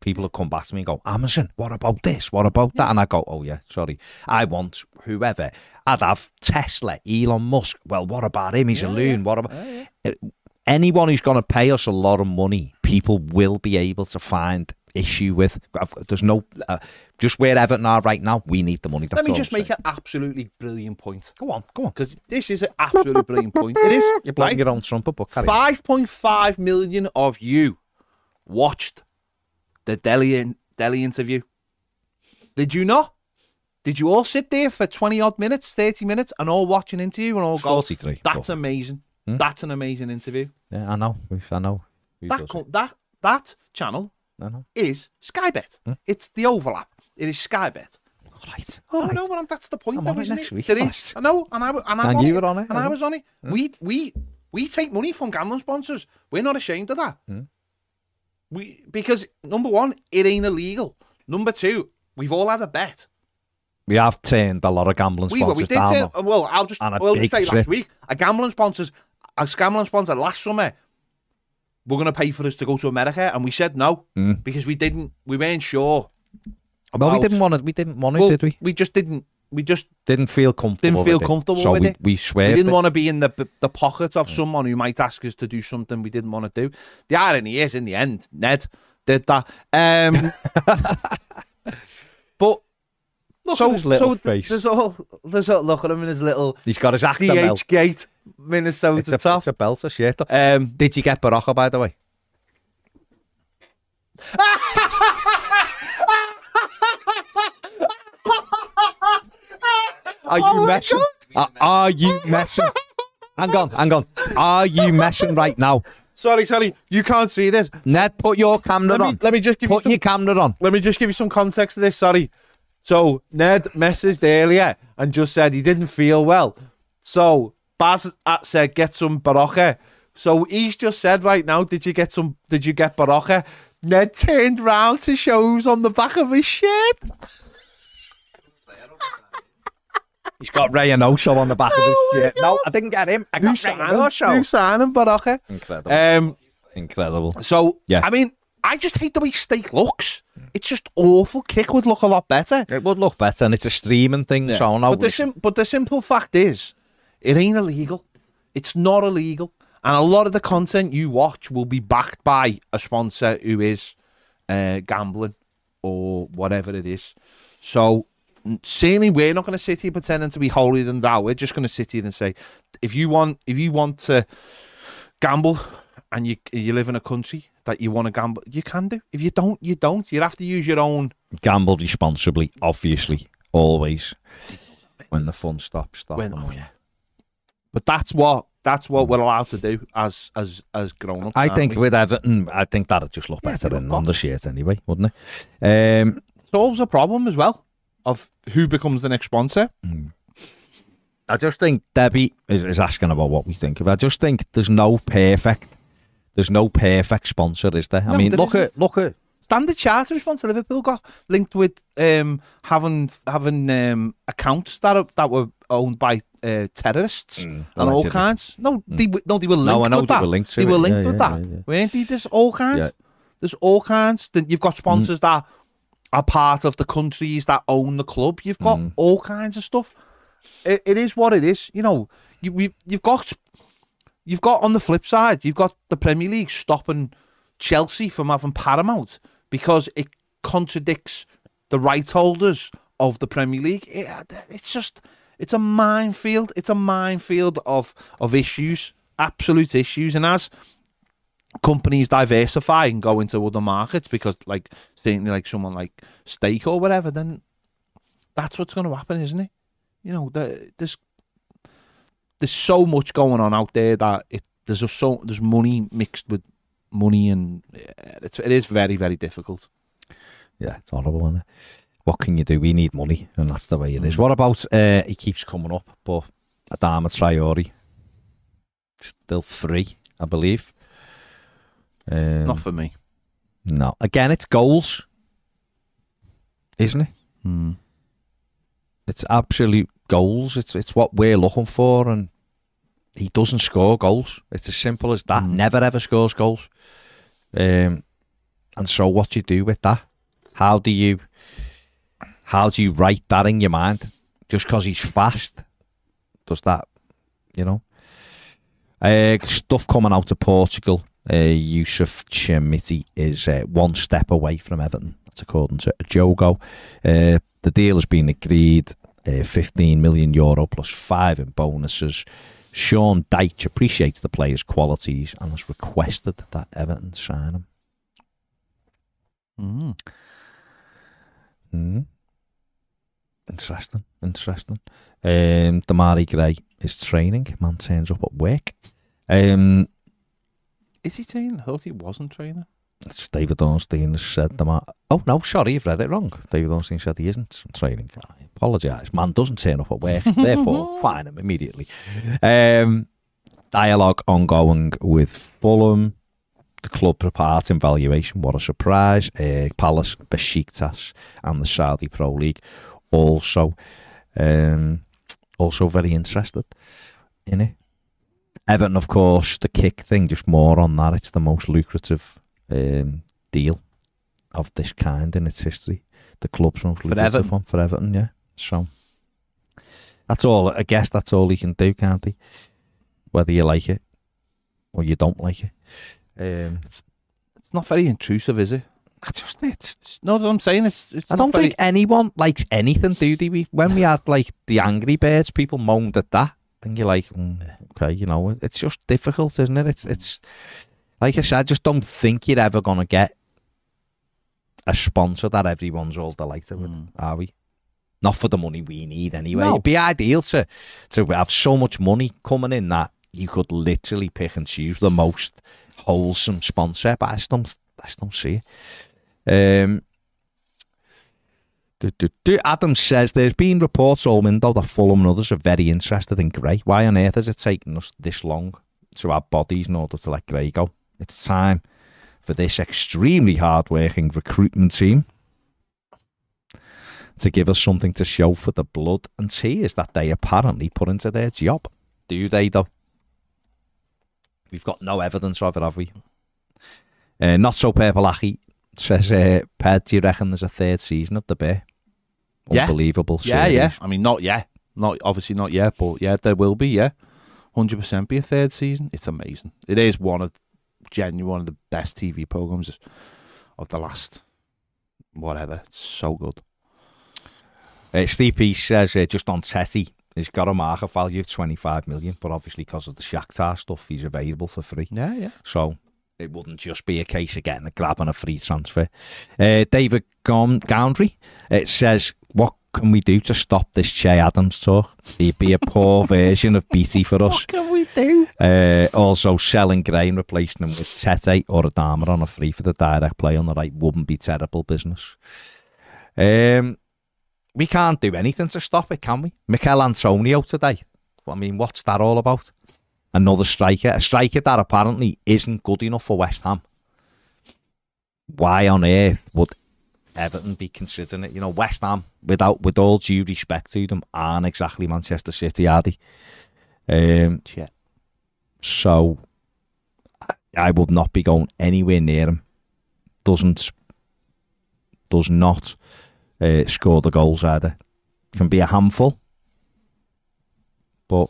People have come back to me and go, Amazon, what about this? What about that? And I go, oh yeah, sorry. I want whoever. I'd have Tesla, Elon Musk. Well, what about him? He's a loon. What about Uh, anyone who's going to pay us a lot of money? People will be able to find issue with. There's no, uh, just where Everton are right now. We need the money. That's Let me just make saying. an absolutely brilliant point. Go on, go on. Because this is an absolutely brilliant point. It is. You're blowing your own trumpet, but 5.5 million of you watched the Dele, Dele interview. Did you not? Did you all sit there for 20 odd minutes, 30 minutes, and all watch an interview and all go, 43. That's but- amazing. That's an amazing interview. Yeah, I know. I know. Who That, co- that, that channel I is Skybet. Hmm? It's the overlap. It is Skybet. All right. Oh, All I right. know, but that's the point, I'm though, isn't it? week. There is. I know, and I, and I'm And on you it, were on it, and I I was on it. We, we, we take money from gambling sponsors. We're not ashamed of that. Hmm. We because number one, it ain't illegal. Number two, we've all had a bet. We have turned a lot of gambling We, sponsors we did. down. Though. well, I'll just, well, just say last week, a gambling sponsors, a gambling sponsor last summer, we're going to pay for us to go to America, and we said no Mm. because we didn't, we weren't sure. well, we didn't want to. We didn't want it, Well, did we? We just didn't. We just Didn't feel comfortable. Didn't feel with it. comfortable so with we, it. We swear. we didn't want to be in the the pocket of someone who might ask us to do something we didn't want to do. The irony is, in the end, Ned did that. Um, [laughs] but Look so at his little so face. there's all there's all look at him in his little He's got his actor belt. DHgate Minnesota It's a, top. it's a belter shirt. Um, Did you get Baraka, by the way? [laughs] Are you Oh messing? Are, are you messing? hang on, hang on. Are you messing right now? sorry, sorry, you can't see this. Ned, put your camera Let me on. let me just give you Put some, your camera on. let me just give you some context to this. Sorry. So Ned messaged earlier and just said he didn't feel well. So Baz said get some Baraka. So he's just said right now, did you get some? Did you get Baraka? Ned turned round to show who's on the back of his shirt. [laughs] He's got Ray and Oso on the back of his Oh shirt. No, I didn't get him. I got Ray and? Oso. Who's signing Baraka? Incredible. Um. Incredible. So Yeah. I mean, I just hate the way Stake looks. It's just awful. Kick would look a lot better. It would look better, and it's a streaming thing, so no. but the sim- but the simple fact is, it ain't illegal. It's not illegal, and a lot of the content you watch will be backed by a sponsor who is uh, gambling or whatever it is. So certainly, we're not going to sit here pretending to be holier than thou. We're just going to sit here and say, if you want, if you want to gamble, and you you live in a country that you want to gamble, you can do. If you don't, you don't. You have to use your own. gamble responsibly, obviously, always. [laughs] When the fun stops, stop. When- oh, yeah. But that's what that's what we're allowed to do as as as grown ups. I think with Everton, I think that'd just look Yeah, better than on the shirt anyway, wouldn't it? Um, solves a problem as well of who becomes the next sponsor. I just think Debbie is, is asking about what we think of. I just think there's no perfect, there's no perfect sponsor, is there? I No, mean, there look isn't. at look at Standard Charter sponsor Liverpool got linked with um, having having um, accounts that are, that were owned by uh, terrorists and all kinds. No, they no, they were linked No, I know with they that. were linked to They it. were linked Yeah, with yeah, that, yeah, weren't they? There's all kinds. There's all kinds. Then you've got sponsors that are part of the countries that own the club. You've got all kinds of stuff. It, it is what it is. You know, you we, you've got you've got on the flip side, you've got the Premier League stopping Chelsea from having Paramount because it contradicts the right holders of the Premier League. It, uh, it's just It's a minefield. It's a minefield of of issues, absolute issues. And as companies diversify and go into other markets, because like certainly like someone like Stake or whatever, then that's what's going to happen, isn't it? You know, the, there's there's so much going on out there that it there's just so there's money mixed with money, and it's it is very very difficult. Yeah, it's horrible, isn't it? What can you do? We need money, and that's the way it is. Mm. What about, uh, he keeps coming up, but Adama Traore, still free, I believe. Um, Not for me. no. Again, it's goals, isn't it? Hmm. It's absolute goals. It's it's what we're looking for, and he doesn't score goals. It's as simple as that. Mm. Never ever scores goals. Um, and so what do you do with that? How do you how do you write that in your mind? Just because he's fast, does that? You know. Uh, stuff coming out of Portugal. Uh, Youssef Chermiti is uh, one step away from Everton. That's according to Jogo. Uh, the deal has been agreed. Uh, 15 million euro plus five in bonuses. Sean Dyche appreciates the player's qualities and has requested that Everton sign him. Mm. Mm. Interesting, interesting. Um, Demarai Gray is training. Man turns up at work. Um, Is he training? I thought he wasn't training. It's David Ornstein has said Demarai. Oh no, sorry, you've read it wrong. David Ornstein said he isn't training. I apologise. Man doesn't turn up at work. [laughs] Therefore, fine him immediately. Um, dialogue ongoing with Fulham. The club apart in valuation. What a surprise. Uh, Palace, Besiktas, and the Saudi Pro League also, um, also very interested in it. Everton, of course, the kick thing. Just more on that. It's the most lucrative um, deal of this kind in its history. The club's most For Everton? one for Everton. Yeah. So that's all. I guess that's all he can do, can't he? Whether you like it or you don't like it. Um, It's not very intrusive, is it? I just it's. It's, no, what I'm saying it's. it's I don't very, think anyone likes anything, do they? We, when we had like the Angry Birds, people moaned at that, and you're like, mm, okay, you know, it's just difficult, isn't it? It's it's like I said, I just don't think you're ever gonna get a sponsor that everyone's all delighted with, Mm. are we? Not for the money we need anyway. No. It'd be ideal to to have so much money coming in that you could literally pick and choose the most wholesome sponsor, but I just don't, I just don't see it. Um, do, do, do. Adam says there's been reports all window that Fulham and others are very interested in Gray. Why on earth has it taken us this long to add bodies in order to let Gray go? It's time for this extremely hard-working recruitment team to give us something to show for the blood and tears that they apparently put into their job. Do they, though? We've got no evidence of it, have we? Uh, not so Purple says, uh, Ped, do you reckon there's a third season of the Bear? Yeah. Unbelievable. Yeah, series. yeah. I mean, not yet. Not obviously not yet, but yeah, there will be. Yeah, hundred percent be a third season. It's amazing. It is one of genuine one of the best TV programs of the last whatever. It's so good. Uh, Steve Peace says, uh, just on Tete, he's got a market value of 25 million, but obviously because of the Shakhtar stuff, he's available for free. Yeah, yeah. So it wouldn't just be a case of getting a grab and a free transfer. Uh, David Goundry, it says, what can we do to stop this Che Adams talk? He'd be a poor [laughs] version of Beatty for us. What can we do? Uh, also, selling Gray and replacing him with Tete or Adama on a free for the direct play on the right wouldn't be terrible business. Um, we can't do anything to stop it, can we? Michail Antonio today. I mean, what's that all about? Another striker, a striker that apparently isn't good enough for West Ham. Why on earth would Everton be considering it? You know, West Ham, without with all due respect to them, aren't exactly Manchester City, are they? Um, Yeah. so I- I would not be going anywhere near him. Doesn't does not uh, score the goals either. Can be a handful, but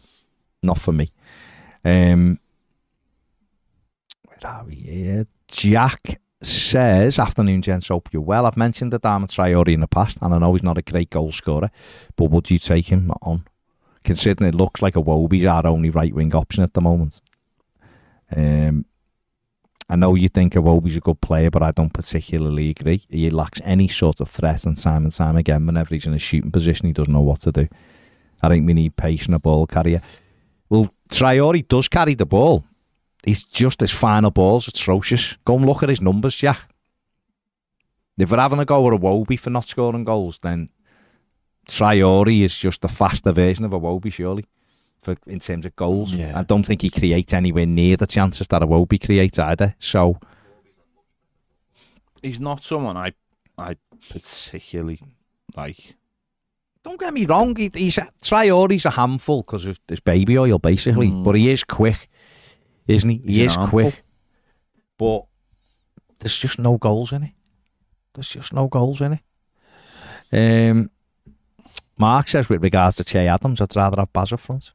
not for me. Um, where are we here? Jack says, "Afternoon, gents. Hope you're well. I've mentioned the Adama Traore in the past, and I know he's not a great goal scorer, but would you take him on considering it looks like Iwobi's our only right wing option at the moment. Um, I know you think Iwobi's a good player, but I don't particularly agree. He lacks any sort of threat, and time and time again, whenever he's in a shooting position, he doesn't know what to do. I think we need patient a ball carrier. Well, Traore does carry the ball. He's just his final ball's atrocious. Go and look at his numbers, Jack. If we're having a go at Iwobi for not scoring goals, then Traore is just the faster version of Iwobi, surely, for in terms of goals. Yeah. I don't think he creates anywhere near the chances that Iwobi creates either. So, He's not someone I I particularly like. don't get me wrong, he, he's Traore's a handful because of his baby oil, basically. Mm. But he is quick, isn't he? He is quick. But there's just no goals in it. There's just no goals in it. Um, Mark says with regards to Che Adams, I'd rather have Baz up front.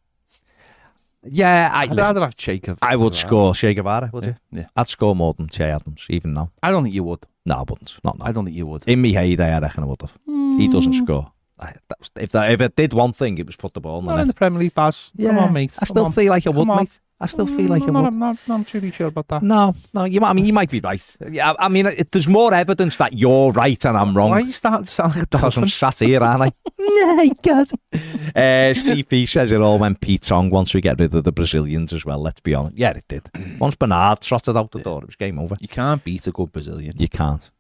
Yeah, I, I'd rather have Jacob. I would score Che Guevara, would Yeah, you? yeah. I'd score more than Che Adams, even now. I don't think you would. No, I wouldn't. Not now. I don't think you would. In me heyday, I reckon I would have. He doesn't score. I, was, if, that, if it did one thing, it was put the ball in the Not in net. the Premier League, Baz. Come on, mate. I still feel like I would, on. mate. I still feel like I'm not. I'm not, not too sure about that. No, no. You, might- I mean, you might be right. Yeah, I, I mean, it, there's more evidence that you're right and I'm wrong. Why are you starting to sound like a Because dolphin? I'm sat here, aren't I? [laughs] no, God. Uh, Steve P says it all went Pete Tong once we get rid of the Brazilians as well, let's be honest. Yeah, it did. [clears throat] Once Bernard trotted out the door, it was game over. You can't beat a good Brazilian. You can't.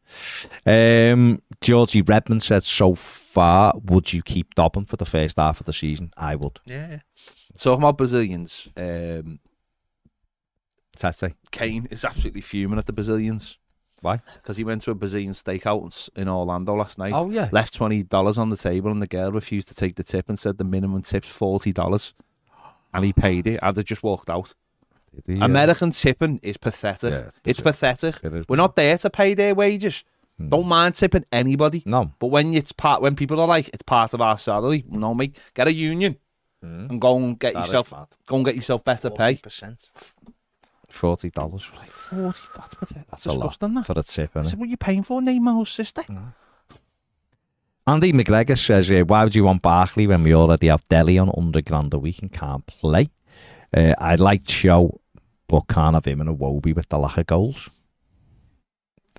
Um, Georgie Redmond said, so far, would you keep Dobbin for the first half of the season? I would. Yeah. Talking about Brazilians, um, Tete. Kane is absolutely fuming at the Brazilians Why? because he went to a Brazilian steakhouse in Orlando last night. Oh, yeah. Left twenty dollars on the table, and the girl refused to take the tip and said the minimum tip's forty dollars, and he paid it. I'd have just walked out. American tipping is pathetic. Yeah, it's pathetic. It is. We're not there to pay their wages. Hmm. Don't mind tipping anybody. No. But when it's part, when people are like, it's part of our salary. No, mate, get a union and go and get That yourself, go and get yourself better pay. Percent. Forty dollars Like forty, that's pathetic. That's, a lot disgusting. That. for a tip. I said, what are you paying for, Neymar's sister? Andy McGregor says, "Why would you want Barkley when we already have Dele on under grand a week and can't play?" Uh, I like Cho, but can't have him in Iwobi with the lack of goals.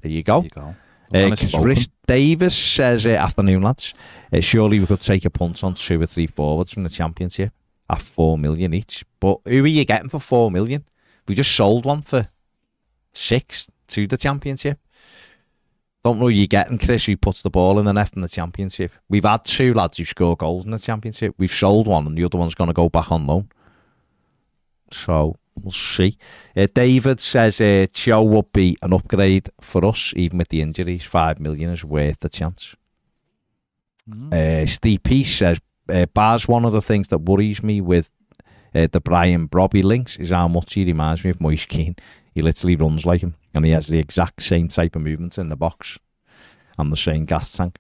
There you go. There you go. Uh, Honest spoken. Chris Davis says, uh, "Afternoon, lads. Uh, surely we could take a punt on two or three forwards from the championship at four million each. But who are you getting for four million? We just sold one for six to the championship. Don't know who you're getting, Chris, who puts the ball in the net in the championship. We've had two lads who score goals in the championship. We've sold one, and the other one's going to go back on loan. So we'll see. Uh, David says uh, Cho would be an upgrade for us, even with the injuries. Five million is worth the chance. Uh, Steve Peace says, uh, Baz, one of the things that worries me with uh, the Brian Brobbey links is how much he reminds me of Moise Kean. He literally runs like him, and he has the exact same type of movements in the box and the same gas tank.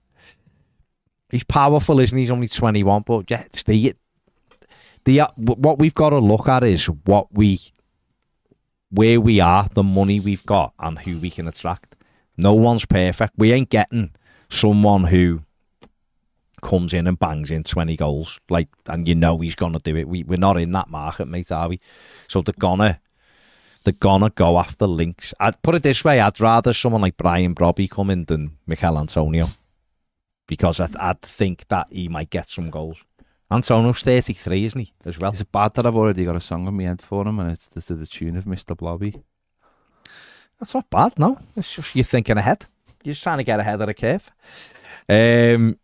He's powerful, isn't he? He's only 21, but yeah, the, the, uh, what we've got to look at is what we, where we are, the money we've got, and who we can attract. No one's perfect. We ain't getting someone who comes in and bangs in 20 goals, like, and you know he's going to do it. We, we're not in that market, mate, are we? So they're gonna, they're gonna go after links. I'd put it this way: I'd rather someone like Brian Brobbey come in than Michail Antonio, because I, I'd think that he might get some goals. Antonio's 33, isn't he, as well? Is it bad that I've already got a song on my head for him and it's the, to the tune of Mr. Blobby? That's not bad, no. It's just you're thinking ahead. You're just trying to get ahead of the curve. Um,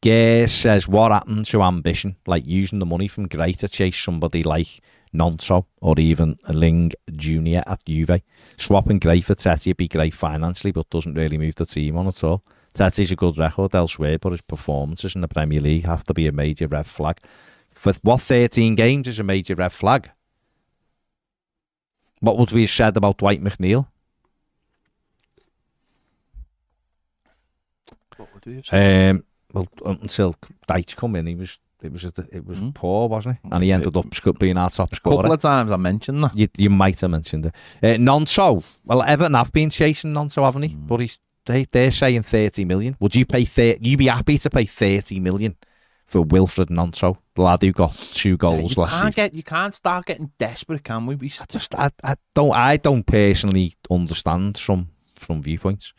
Gay says, what happened to ambition? Like using the money from Gray to chase somebody like Gnonto or even Ling Jr. at Juve. Swapping Gray for Tete would be great financially, but doesn't really move the team on at all. Tete's a good record elsewhere, but his performances in the Premier League have to be a major red flag. For what 13 games is a major red flag? What would we have said about Dwight McNeil? What would we have said? Um, well, until Dyche come in, he was it was it was Mm. poor, wasn't he? And he ended up being our top scorer. a couple of times I mentioned that. You, you might have mentioned it. Uh, Gnonto, well, Everton have been chasing Gnonto, haven't he? Mm. But he's they, they're saying thirty million. Would you pay? Thir- you be happy to pay thirty million for Wilfried Gnonto, the lad who got two goals you last can't get, you can't start getting desperate, can we? We I just I, I don't I don't personally understand some some viewpoints.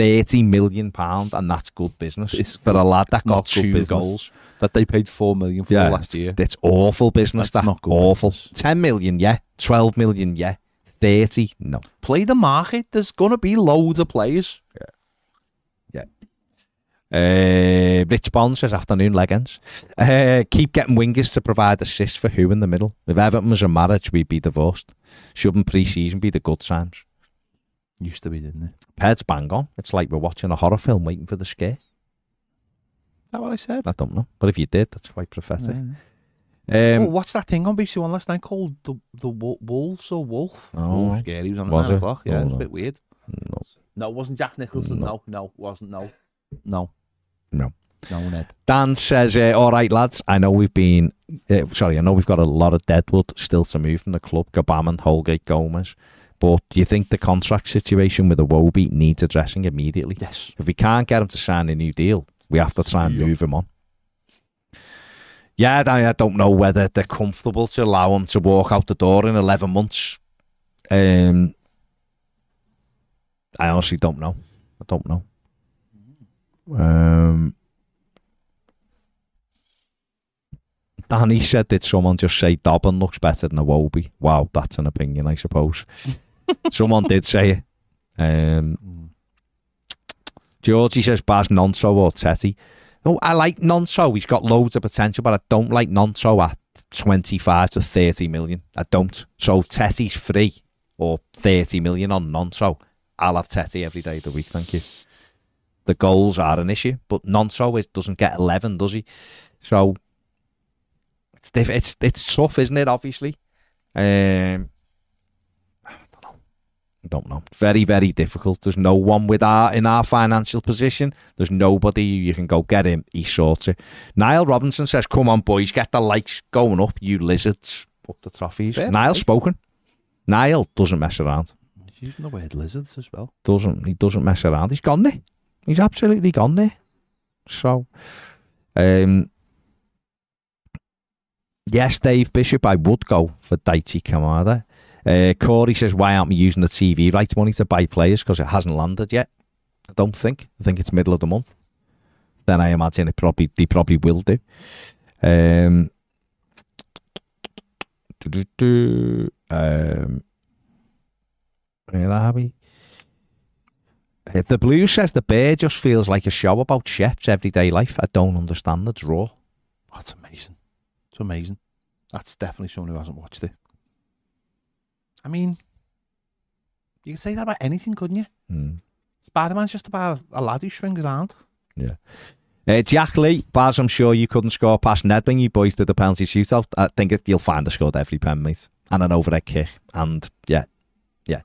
Thirty million pound and that's good business It's for a lad that got two business. goals. that they paid four million for last year. it's awful business. That's that not good awful. business. Ten million, yeah. Twelve million, yeah. Thirty, no. Play the market. There's gonna be loads of players. Yeah. Yeah. Uh, Rich Bond says afternoon legends. Uh, keep getting wingers to provide assists for who in the middle. If Everton was a marriage, we'd be divorced. Shouldn't pre-season be the good times? Used to be, didn't it? Bang on. It's like we're watching a horror film waiting for the scare. Is that what I said? I don't know, but if you did, that's quite prophetic. oh, Um, what's that thing on BBC One last night called the the Wolves or Wolf? Oh. scary. He was on at nine it? o'clock. Yeah, Oh, it was no. a bit weird. no, No, it wasn't Jack Nicholson. No. No, no, it wasn't. No, no, no. no, Ned. Dan says, uh, "All right, lads. I know we've been uh, sorry. I know we've got a lot of deadwood still to move from the club. Gbamin, Holgate, Gomez. But do you think the contract situation with Iwobi needs addressing immediately? Yes. If we can't get him to sign a new deal, we have to try and Yeah. move him on. Yeah, I, don't know whether they're comfortable to allow him to walk out the door in 11 months. Um, I honestly don't know. I don't know. Um, Danny said, did someone just say Dobbin looks better than Iwobi? Wow, that's an opinion, I suppose. Someone did say it. Um. Georgie says Baz Gnonto or Tete. Oh, I like Gnonto. He's got loads of potential, but I don't like Gnonto at 25 to 30 million. I don't. So Tete's free or 30 million on Gnonto, I'll have Tete every day of the week, thank you. The goals are an issue, but Gnonto it doesn't get 11, does he? So it's it's it's tough, isn't it? Obviously, um. I don't know. Very very difficult. There's no one with our in our financial position. There's nobody you can go get him. He sorts it. Niall Robinson says, "Come on, boys, get the likes going up, you lizards." Up the trophies. Fair spoken. Niall doesn't mess around. He's using the word lizards as well. Doesn't he? Doesn't mess around. He's gone there. He's absolutely gone there. So, um, yes, Dave Bishop, I would go for Daichi Kamada. Uh, Corey says, why aren't we using the TV rights money to buy players? Because it hasn't landed yet. I don't think. I think it's middle of the month. Then I imagine it probably they probably will do. Um, um, where are we? Uh, The Blue says the bear just feels like a show about chefs' everyday life. I don't understand the draw. That's amazing. It's amazing. That's definitely someone who hasn't watched it. I mean, you can say that about anything, couldn't you? Hmm. Spider Man's just about a lad who swings around. Uh, Jack Lee, Baz, I'm sure you couldn't score past Ned when you boys did the penalty shootout. I think you'll find I scored every pen, mate. And an overhead kick. And yeah, yeah.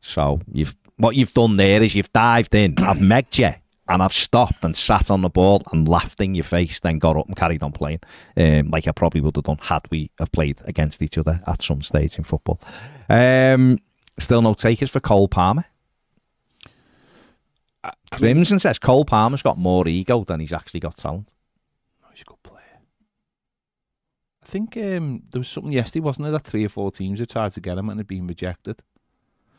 So you've what you've done there is you've dived in, I've megged you, and I've stopped and sat on the ball and laughed in your face, then got up and carried on playing. Um, like I probably would have done had we have played against each other at some stage in football. Um, still no takers for Cole Palmer. Crimson says Cole Palmer's got more ego than he's actually got talent. He's a good player. I think um, there was something yesterday, wasn't there, that three or four teams had tried to get him and had been rejected.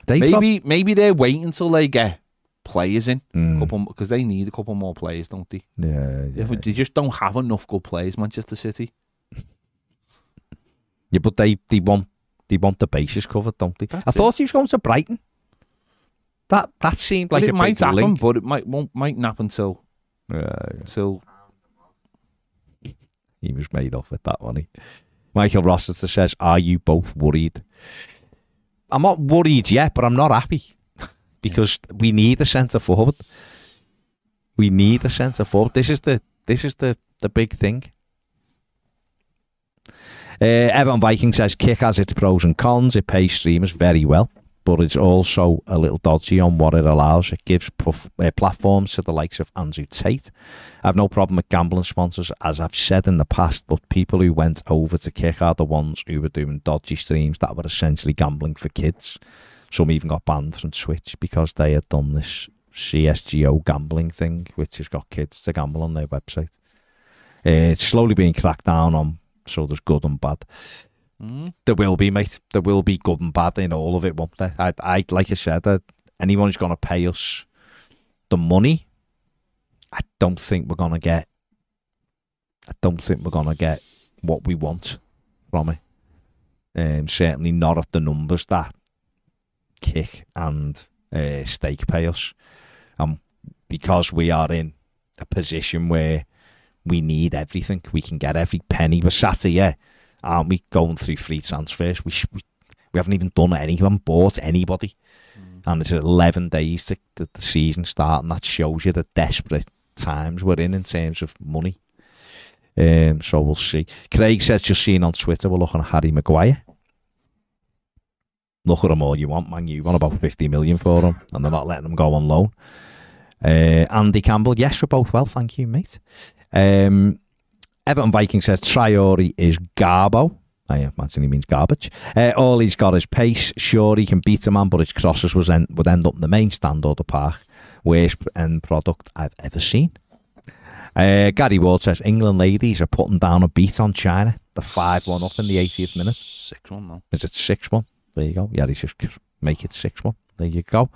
They maybe maybe they're waiting until they get players in, Mm. because they need a couple more players, don't they? Yeah, yeah. They just don't have enough good players, Manchester City. [laughs] yeah, but they, they want they want the bases covered, don't they? That's I thought he was going to Brighton. That that seemed like it might happen, link. but it might won't might not happen until Yeah, until he was made off with that money. Michael Rossiter says, "Are you both worried?" I'm not worried yet, but I'm not happy because we need a centre forward. We need a centre forward. This is the this is the the big thing. Uh, Evan Viking says kick has its pros and cons. It pays streamers very well, but it's also a little dodgy on what it allows. It gives uh, platforms to the likes of Andrew Tate. I have no problem with gambling sponsors, as I've said in the past, but people who went over to kick are the ones who were doing dodgy streams that were essentially gambling for kids. Some even got banned from Twitch because they had done this CSGO gambling thing, which has got kids to gamble on their website. Uh, it's slowly being cracked down on, so there's good and bad. Mm. There will be, mate. There will be good and bad in all of it, won't there? I, I like I said, uh, anyone who's going to pay us the money, I don't think we're going to get. I don't think we're going to get what we want from it. Um, certainly not at the numbers that kick and uh, stake pay us. Um, because we are in a position where we need everything. We can get every penny. We're sat here, aren't we, going through free transfers? We, sh- we, we haven't even done any, bought anybody. And it's 11 days to, to the season start, and that shows you the desperate times we're in in terms of money. Um, so we'll see. Craig says, just seen on Twitter, we're looking at Harry Maguire. Look at them all you want, man. You want about 50 million for them, and they're not letting them go on loan. Uh, Andy Campbell, yes, we're both well, thank you, mate. Um, Everton Viking says Traore is Garbo. I imagine he means garbage. Uh, all he's got is pace. Sure, he can beat a man, but his crosses was en- would end up in the main stand or the park. Worst end product I've ever seen. Uh, Gary Ward says England ladies are putting down a beat on China. The 5 1 up in the 80th minute. Six one though. Is it 6 1? There you go. Yeah, he's just make it 6 1. There you go.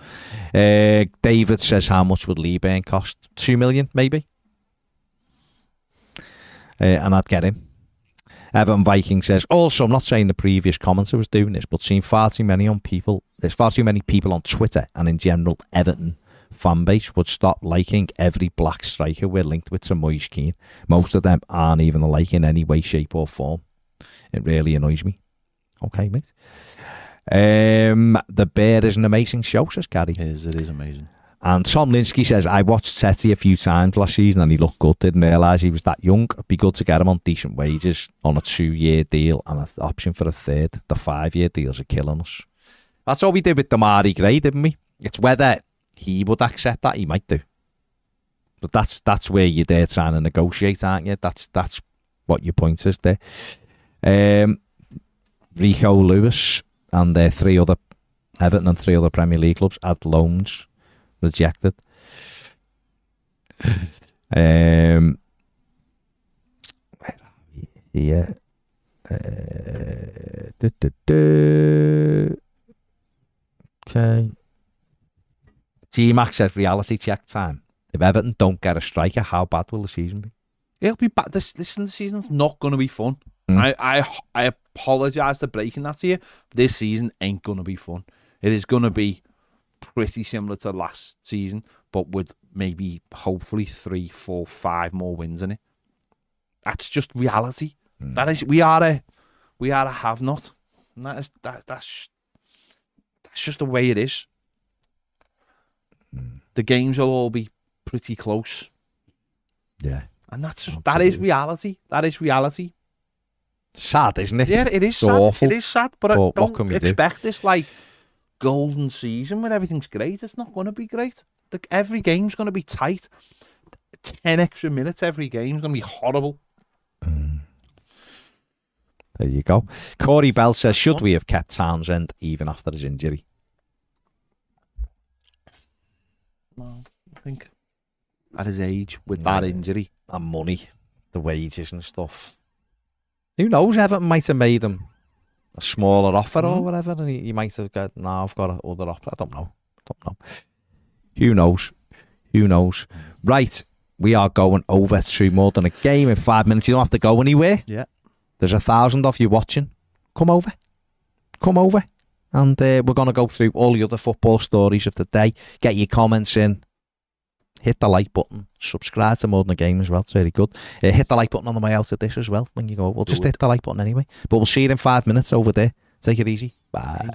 Uh, David says, How much would Lee Burn cost? 2 million, maybe? Uh, and I'd get him. Everton Viking says, also, I'm not saying the previous commenter was doing this, but seeing far too many on people, there's far too many people on Twitter and in general Everton fan base would stop liking every black striker we're linked with to Moise Kean. Most of them aren't even alike in any way, shape, or form. It really annoys me. Okay, mate. Um, the Bear is an amazing show, says Gary. It is, it is amazing. And Tom Linsky says, I watched Tete a few times last season and he looked good. Didn't realise he was that young. It'd be good to get him on decent wages on a two year deal and an option for a third. The five year deals are killing us. That's what we did with Demarai Gray, didn't we? It's whether he would accept that, he might do. But that's that's where you're there trying to negotiate, aren't you? That's that's what your point is there. Um, Rico Lewis and their three other Everton and three other Premier League clubs had loans rejected. um, yeah. Uh. Okay. G Max says reality check time. If Everton don't get a striker, how bad will the season be? It'll be bad. This listen, the season's not going to be fun. Mm. I I I apologize for breaking that to you. This season ain't going to be fun. It is going to be pretty similar to last season, but with maybe hopefully three, four, five more wins in it. That's just reality. Mm. That is, we are a we are a have not. And that is that that's that's just the way it is. Mm. The games will all be pretty close. Yeah. And that's just, that is reality. That is reality. Sad, isn't it? Yeah, it is So sad. awful. It is sad, but, I But what don't can we do? expect this like golden season where everything's great. It's not going to be great. The, every game's going to be tight. Ten extra minutes every game's going to be horrible. Mm. There you go. Corey Bell says, should we have kept Townsend even after his injury? No, I think at his age with that injury, And money, the wages and stuff. Who knows? Everton might have made him a smaller offer or Mhm. whatever, and he, he might have got, no, I've got another offer. I don't know. I don't know. Who knows? Who knows? Right. We are going over to more than a game in five minutes. You don't have to go anywhere. Yeah. There's a thousand of you watching. Come over. Come over. And uh, we're going to go through all the other football stories of the day. Get your comments in. Hit the like button. Subscribe to More Than a Game as well. It's very good. Uh, hit the like button on the way out of this as well when you go. We'll Do just it. hit the like button anyway. But we'll see you in five minutes over there. Take it easy. Bye.